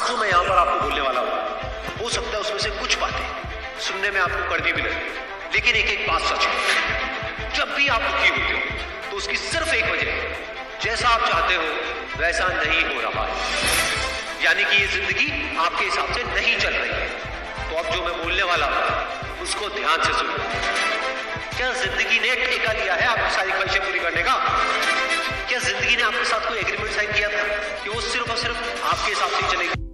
जो मैं यहाँ पर आपको बोलने वाला हूँ, हो सकता है उसमें से कुछ बातें सुनने में आपको कड़वी भी लगे, लेकिन एक एक बात सच है। जब भी आप दुखी होते हो तो उसकी सिर्फ़ एक वजह जैसा आप चाहते हो, वैसा नहीं हो रहा है। यानी कि ये ज़िंदगी आपके हिसाब से नहीं चल रही है। तो अब जो मैं बोलने वाला हूँ, उसको ध्यान से सुनो। क्या ज़िंदगी ने ठेका दिया है आपकी सारी ख्वाहिशें पूरी करने का? क्या ज़िंदगी ने आपके साथ कोई एग्रीमेंट साइन किया था कि वो सिर्फ़ और सिर्फ़ उसके हिसाब से चलेगी